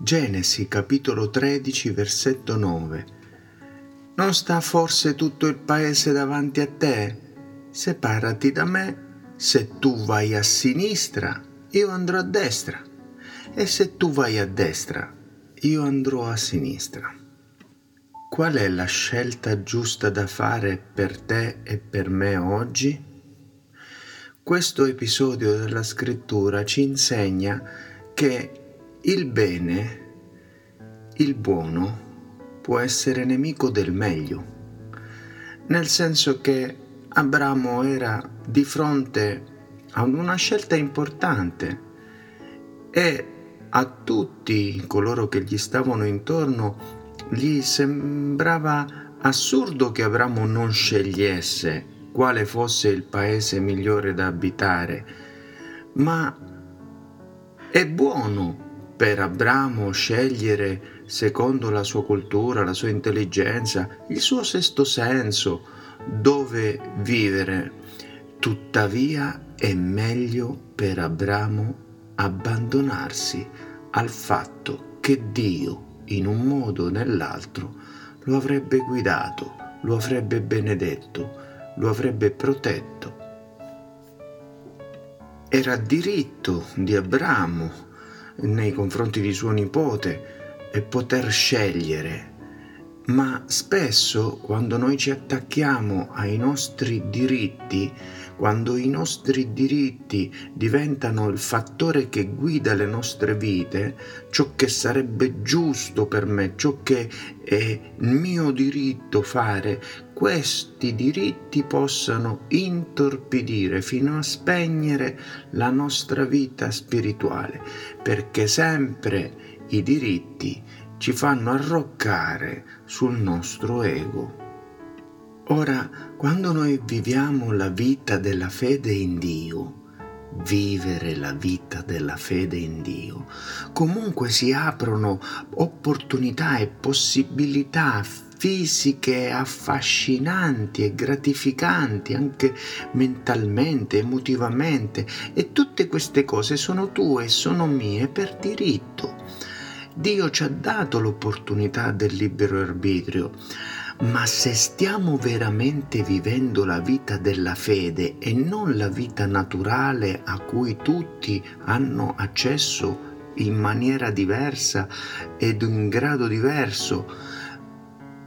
Genesi capitolo 13 versetto 9. Non sta forse tutto il paese davanti a te? Separati da me, se tu vai a sinistra, io andrò a destra, e se tu vai a destra, io andrò a sinistra. Qual è la scelta giusta da fare per te e per me oggi? Questo episodio della scrittura ci insegna che il bene, il buono, può essere nemico del meglio, nel senso che Abramo era di fronte a una scelta importante e a tutti coloro che gli stavano intorno gli sembrava assurdo che Abramo non scegliesse quale fosse il paese migliore da abitare, ma è buono per Abramo scegliere secondo la sua cultura, la sua intelligenza, il suo sesto senso, dove vivere. Tuttavia è meglio per Abramo abbandonarsi al fatto che Dio, in un modo o nell'altro, lo avrebbe guidato, lo avrebbe benedetto, lo avrebbe protetto. Era diritto di Abramo nei confronti di suo nipote e poter scegliere. Ma spesso quando noi ci attacchiamo ai nostri diritti, quando i nostri diritti diventano il fattore che guida le nostre vite, ciò che sarebbe giusto per me, ciò che è mio diritto fare, questi diritti possano intorpidire fino a spegnere la nostra vita spirituale, perché sempre i diritti ci fanno arroccare sul nostro ego. Ora, quando noi viviamo la vita della fede in Dio, vivere la vita della fede in Dio, comunque si aprono opportunità e possibilità fisiche affascinanti e gratificanti anche mentalmente, emotivamente e tutte queste cose sono tue e sono mie per diritto. Dio ci ha dato l'opportunità del libero arbitrio, ma se stiamo veramente vivendo la vita della fede e non la vita naturale a cui tutti hanno accesso in maniera diversa ed in grado diverso,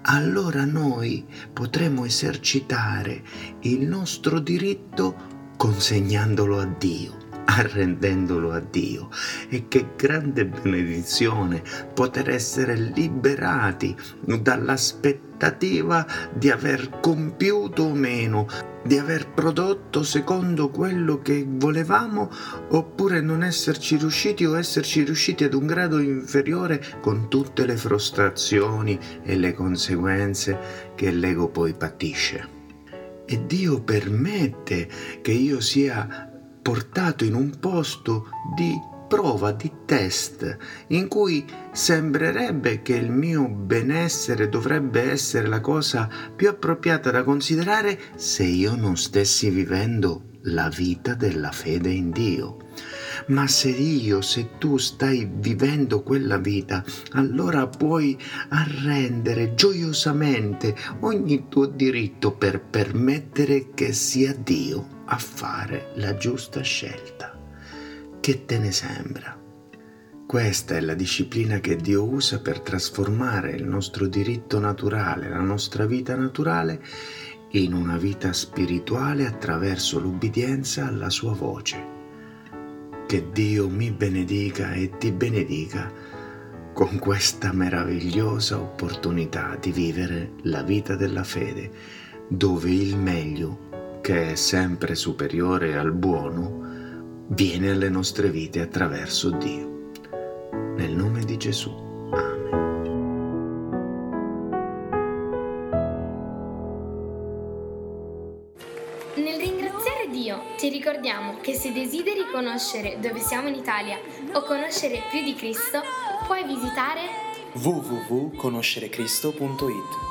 allora noi potremo esercitare il nostro diritto consegnandolo a Dio arrendendolo a Dio. E che grande benedizione poter essere liberati dall'aspettativa di aver compiuto o meno, di aver prodotto secondo quello che volevamo oppure non esserci riusciti o esserci riusciti ad un grado inferiore con tutte le frustrazioni e le conseguenze che l'ego poi patisce. E Dio permette che io sia portato in un posto di prova, di test, in cui sembrerebbe che il mio benessere dovrebbe essere la cosa più appropriata da considerare se io non stessi vivendo la vita della fede in Dio. Ma se io, se tu stai vivendo quella vita, allora puoi arrendere gioiosamente ogni tuo diritto per permettere che sia Dio a fare la giusta scelta. Che te ne sembra? Questa è la disciplina che Dio usa per trasformare il nostro diritto naturale, la nostra vita naturale, in una vita spirituale attraverso l'ubbidienza alla sua voce. Che Dio mi benedica e ti benedica con questa meravigliosa opportunità di vivere la vita della fede, dove il meglio che è sempre superiore al buono, viene alle nostre vite attraverso Dio. Nel nome di Gesù. Amen. Nel ringraziare Dio ti ricordiamo che se desideri conoscere dove siamo in Italia o conoscere più di Cristo, puoi visitare www.conoscerecristo.it